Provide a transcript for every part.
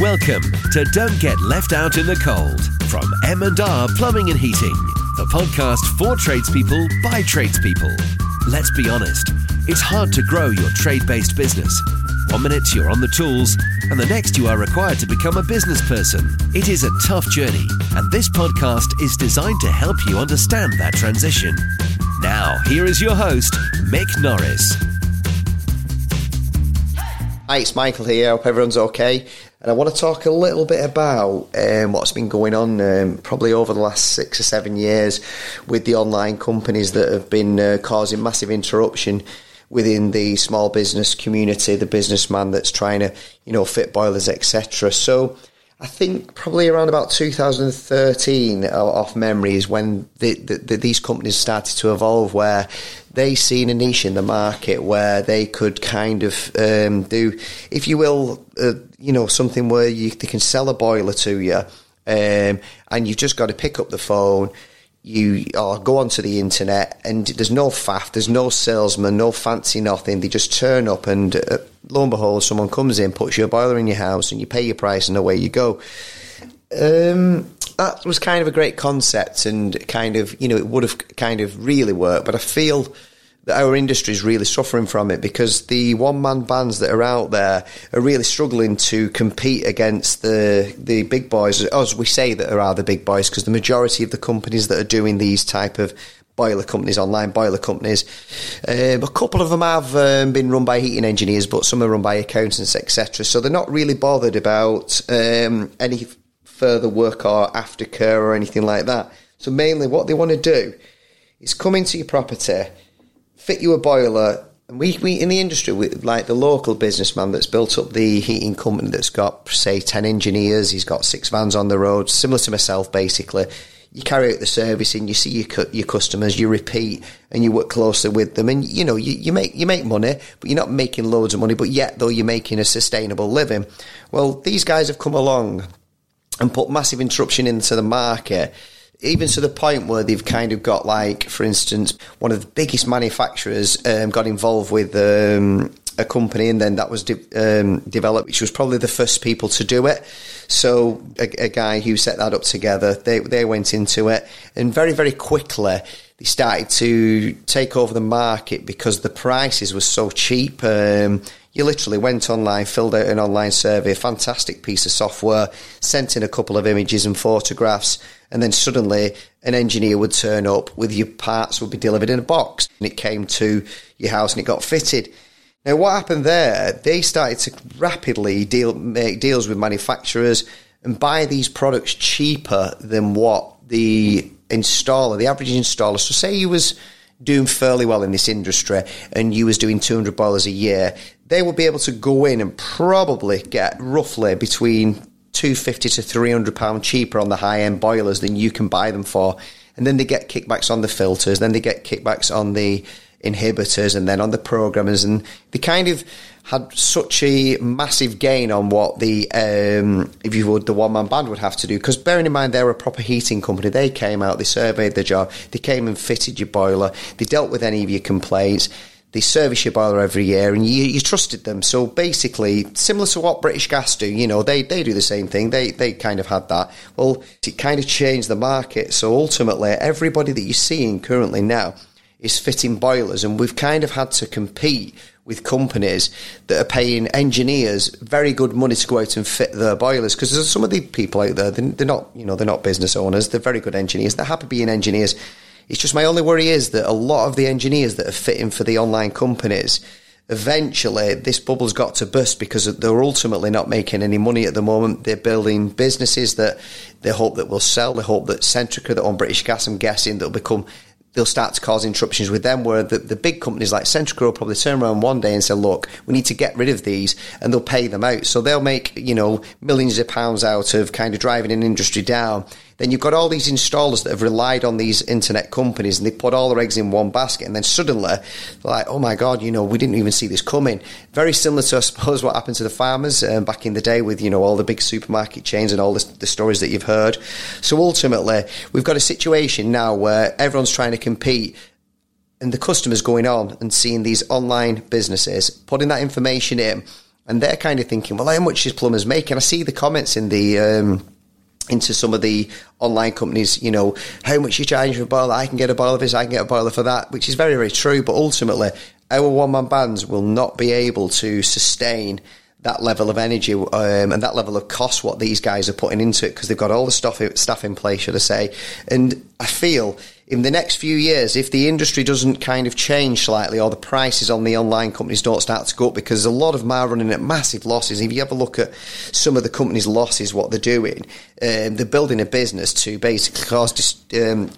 Welcome to Don't Get Left Out in the Cold from M&R Plumbing and Heating, the podcast for tradespeople by tradespeople. Let's be honest, it's hard to grow your trade-based business. One minute you're on the tools, and the next you are required to become a business person. It is a tough journey, and this podcast is designed to help you understand that transition. Now, here is your host, Mick Norris. Hi, it's Michael here. I hope everyone's okay. And I want to talk a little bit about um, what's been going on um, probably over the last six or seven years with the online companies that have been uh, causing massive interruption within the small business community, the businessman that's trying to, you know, fit boilers, etc. So I think probably around about 2013, off memory, is when the, the, the, these companies started to evolve, where they seen a niche in the market where they could kind of um, do, if you will, uh, you know, something where you they can sell a boiler to you, um, and you've just got to pick up the phone you or go onto the internet and there's no faff, there's no salesman, no fancy nothing. They just turn up and uh, lo and behold, someone comes in, puts your boiler in your house, and you pay your price, and away you go. Um, that was kind of a great concept, and kind of you know it would have kind of really worked. But I feel that our industry is really suffering from it because the one man bands that are out there are really struggling to compete against the the big boys, as we say that there are the big boys, because the majority of the companies that are doing these type of boiler companies, online boiler companies. Um, a couple of them have um, been run by heating engineers, but some are run by accountants, etc. So they're not really bothered about um, any further work or aftercare or anything like that. So mainly, what they want to do is come into your property fit you a boiler. And we, we in the industry, we, like the local businessman that's built up the heating company that's got, say, 10 engineers, he's got six vans on the road, similar to myself, basically. You carry out the servicing, you see your your customers, you repeat, and you work closely with them, and you know you, you make you make money, but you're not making loads of money. But yet, though, you're making a sustainable living. Well, these guys have come along and put massive interruption into the market even to the point where they've kind of got like, for instance, one of the biggest manufacturers um, got involved with um, a company, and then that was de- um, developed, which was probably the first people to do it. So a, a, guy who set that up together, they they went into it, and very very quickly they started to take over the market because the prices were so cheap. Um, you literally went online, filled out an online survey, fantastic piece of software, sent in a couple of images and photographs, and then suddenly an engineer would turn up with your parts would be delivered in a box, and it came to your house and it got fitted. Now, what happened there? They started to rapidly deal make deals with manufacturers and buy these products cheaper than what the installer, the average installer. So, say you was doing fairly well in this industry and you was doing 200 boilers a year, they would be able to go in and probably get roughly between 250 to 300 pound cheaper on the high end boilers than you can buy them for. And then they get kickbacks on the filters, then they get kickbacks on the inhibitors and then on the programmers. And they kind of had such a massive gain on what the um, if you would the one man band would have to do. Because bearing in mind they're a proper heating company. They came out they surveyed the job they came and fitted your boiler they dealt with any of your complaints they service your boiler every year and you, you trusted them. So basically, similar to what British Gas do, you know, they, they do the same thing. They, they kind of had that. Well, it kind of changed the market. So ultimately, everybody that you're seeing currently now is fitting boilers. And we've kind of had to compete with companies that are paying engineers very good money to go out and fit their boilers because there's some of the people out there they're not you know they're not business owners they're very good engineers they're happy being engineers it's just my only worry is that a lot of the engineers that are fitting for the online companies, eventually this bubble's got to burst because they're ultimately not making any money at the moment. They're building businesses that they hope that will sell. They hope that Centrica, that on British Gas, I'm guessing, that'll become they'll start to cause interruptions with them where the, the big companies like Centrica will probably turn around one day and say, look, we need to get rid of these and they'll pay them out. So they'll make, you know, millions of pounds out of kind of driving an industry down then you've got all these installers that have relied on these internet companies and they put all their eggs in one basket and then suddenly like, oh my God, you know, we didn't even see this coming. Very similar to, I suppose, what happened to the farmers um, back in the day with, you know, all the big supermarket chains and all the stories that you've heard. So ultimately, we've got a situation now where everyone's trying to compete and the customers going on and seeing these online businesses, putting that information in and they're kind of thinking, well, how much is plumbers making? I see the comments in the. Um, into some of the online companies, you know, how much you charge for a boiler? I can get a boiler for this, I can get a boiler for that, which is very, very true. But ultimately, our one man bands will not be able to sustain that level of energy um, and that level of cost what these guys are putting into it because they've got all the stuff staff in place, should I say? And I feel in the next few years, if the industry doesn't kind of change slightly or the prices on the online companies don't start to go up, because a lot of them are running at massive losses. If you have a look at some of the companies' losses, what they're doing, um, they're building a business to basically cause um,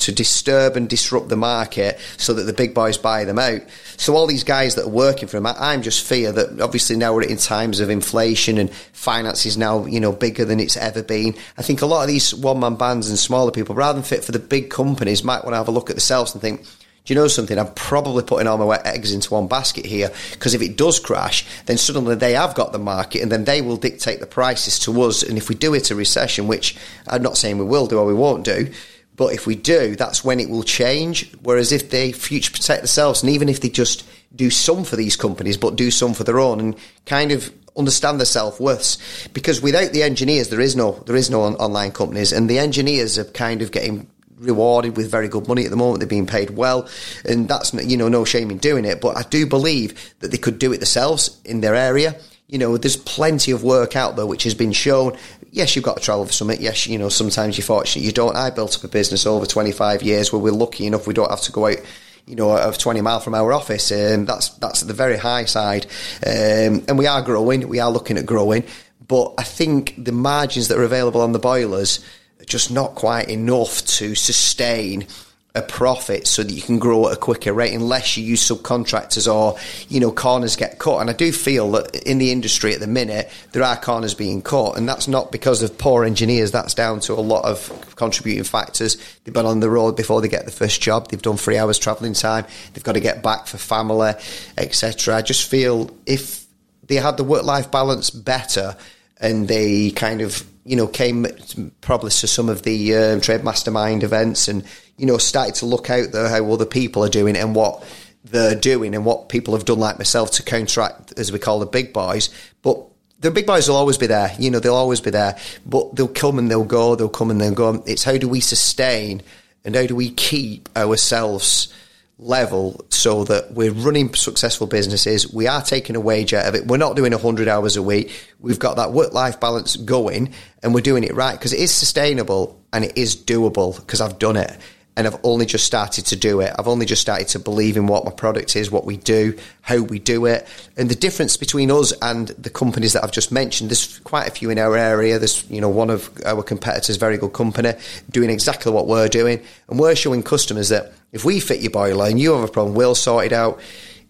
to disturb and disrupt the market so that the big boys buy them out. So all these guys that are working for them, I, am just fear that obviously now we're in times of inflation and finance is now, you know, bigger than it's ever been. I think a lot of these one man bands and smaller people, rather than fit for the big companies, might want to have a look at themselves and think, do you know something? I'm probably putting all my eggs into one basket here because if it does crash, then suddenly they have got the market and then they will dictate the prices to us. And if we do it a recession, which I'm not saying we will do or we won't do, but if we do, that's when it will change. Whereas if they future protect themselves, and even if they just do some for these companies, but do some for their own, and kind of understand their self worths, because without the engineers, there is no there is no on- online companies, and the engineers are kind of getting rewarded with very good money at the moment. They're being paid well, and that's you know no shame in doing it. But I do believe that they could do it themselves in their area. You know, there's plenty of work out there which has been shown yes, you've got to travel for something. Yes, you know, sometimes you're fortunate you don't. I built up a business over 25 years where we're lucky enough we don't have to go out you know, of 20 mile from our office. Um, that's that's at the very high side, um, and we are growing. We are looking at growing, but I think the margins that are available on the boilers are just not quite enough to sustain a profit so that you can grow at a quicker rate unless you use subcontractors or you know corners get cut. And I do feel that in the industry at the minute there are corners being cut. And that's not because of poor engineers. That's down to a lot of contributing factors. They've been on the road before they get the first job. They've done three hours travelling time. They've got to get back for family etc I just feel if they had the work life balance better and they kind of you know came probably to some of the um, trade mastermind events and you know, started to look out there how other people are doing and what they're doing and what people have done like myself to counteract, as we call the big boys. But the big boys will always be there. You know, they'll always be there. But they'll come and they'll go. They'll come and they'll go. It's how do we sustain and how do we keep ourselves level so that we're running successful businesses. We are taking a wage out of it. We're not doing 100 hours a week. We've got that work life balance going and we're doing it right because it is sustainable and it is doable because I've done it and I've only just started to do it. I've only just started to believe in what my product is, what we do, how we do it, and the difference between us and the companies that I've just mentioned. There's quite a few in our area. There's you know one of our competitors, very good company, doing exactly what we're doing, and we're showing customers that if we fit your boiler and you have a problem, we'll sort it out.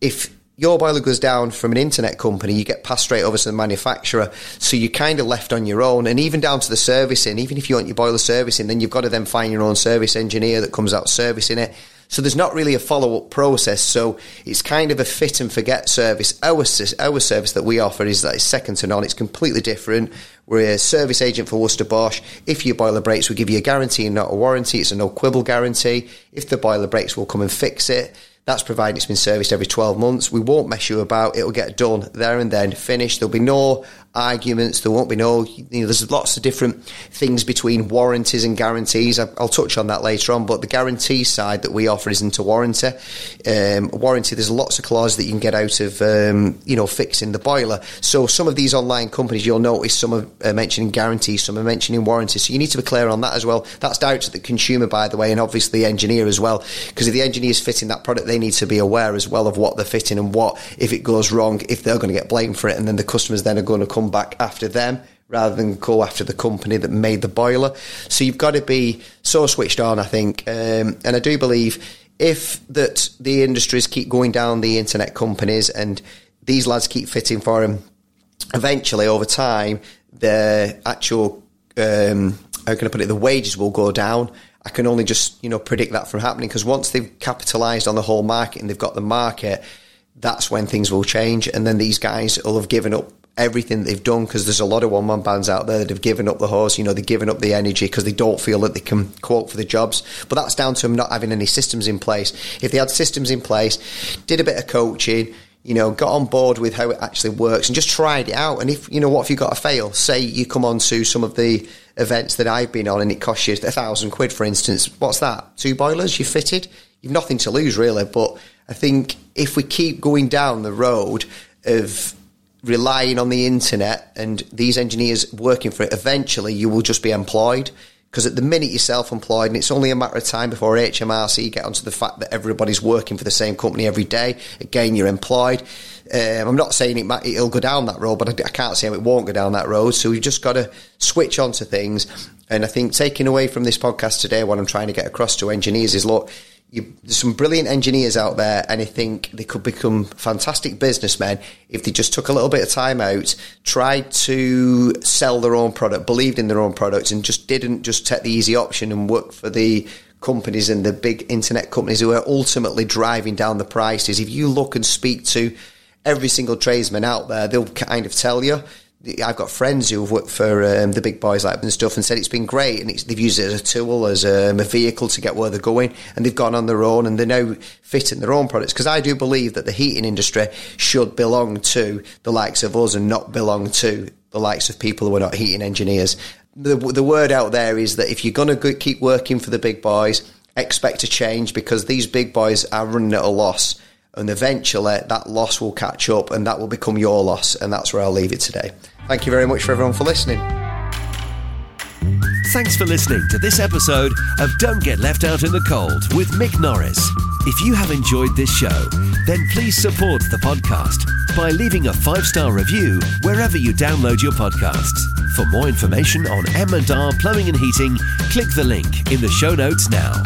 If your boiler goes down from an internet company, you get passed straight over to the manufacturer. So you're kind of left on your own. And even down to the servicing, even if you want your boiler servicing, then you've got to then find your own service engineer that comes out servicing it. So there's not really a follow up process. So it's kind of a fit and forget service. Our, our service that we offer is that it's second to none. It's completely different. We're a service agent for Worcester Bosch. If your boiler breaks, we give you a guarantee and not a warranty. It's a no quibble guarantee. If the boiler breaks, we'll come and fix it. That's provided it's been serviced every 12 months. We won't mess you about. It'll get done there and then, finished. There'll be no arguments. There won't be no, you know, there's lots of different things between warranties and guarantees. I'll touch on that later on, but the guarantee side that we offer isn't a warranty. Um, warranty, there's lots of clauses that you can get out of, um, you know, fixing the boiler. So some of these online companies, you'll notice some are uh, mentioning guarantees, some are mentioning warranties. So you need to be clear on that as well. That's direct to the consumer, by the way, and obviously the engineer as well. Because if the engineer is fitting that product, they need to be aware as well of what they're fitting and what, if it goes wrong, if they're going to get blamed for it, and then the customers then are going to come come back after them rather than go after the company that made the boiler. So you've got to be so switched on, I think. Um, and I do believe if that the industries keep going down the internet companies and these lads keep fitting for them, eventually over time, the actual, um, how can I put it, the wages will go down. I can only just, you know, predict that from happening because once they've capitalised on the whole market and they've got the market, that's when things will change. And then these guys will have given up everything they've done because there's a lot of one man bands out there that have given up the horse. You know, they've given up the energy because they don't feel that they can quote for the jobs. But that's down to them not having any systems in place. If they had systems in place, did a bit of coaching, you know, got on board with how it actually works and just tried it out. And if, you know, what if you got a fail? Say you come on to some of the events that I've been on and it costs you a thousand quid, for instance. What's that? Two boilers you fitted? You've nothing to lose, really. But I think if we keep going down the road of relying on the internet and these engineers working for it, eventually you will just be employed. Because at the minute you're self-employed, and it's only a matter of time before HMRC get onto the fact that everybody's working for the same company every day. Again, you're employed. Um, I'm not saying it might, it'll go down that road, but I, I can't say it won't go down that road. So we've just got to switch on to things. And I think taking away from this podcast today, what I'm trying to get across to engineers is look, you, there's some brilliant engineers out there, and I think they could become fantastic businessmen if they just took a little bit of time out, tried to sell their own product, believed in their own products, and just didn't just take the easy option and work for the companies and the big internet companies who are ultimately driving down the prices. If you look and speak to every single tradesman out there, they'll kind of tell you I've got friends who've worked for um, the big boys like and stuff and said it's been great and they've used it as a tool, as um, a vehicle to get where they're going and they've gone on their own and they're now fitting their own products. Because I do believe that the heating industry should belong to the likes of us and not belong to the likes of people who are not heating engineers. The, the word out there is that if you're going to keep working for the big boys, expect a change because these big boys are running at a loss and eventually that loss will catch up and that will become your loss and that's where I'll leave it today. Thank you very much for everyone for listening. Thanks for listening to this episode of Don't Get Left Out in the Cold with Mick Norris. If you have enjoyed this show, then please support the podcast by leaving a five-star review wherever you download your podcasts. For more information on M&R Plumbing and Heating, click the link in the show notes now.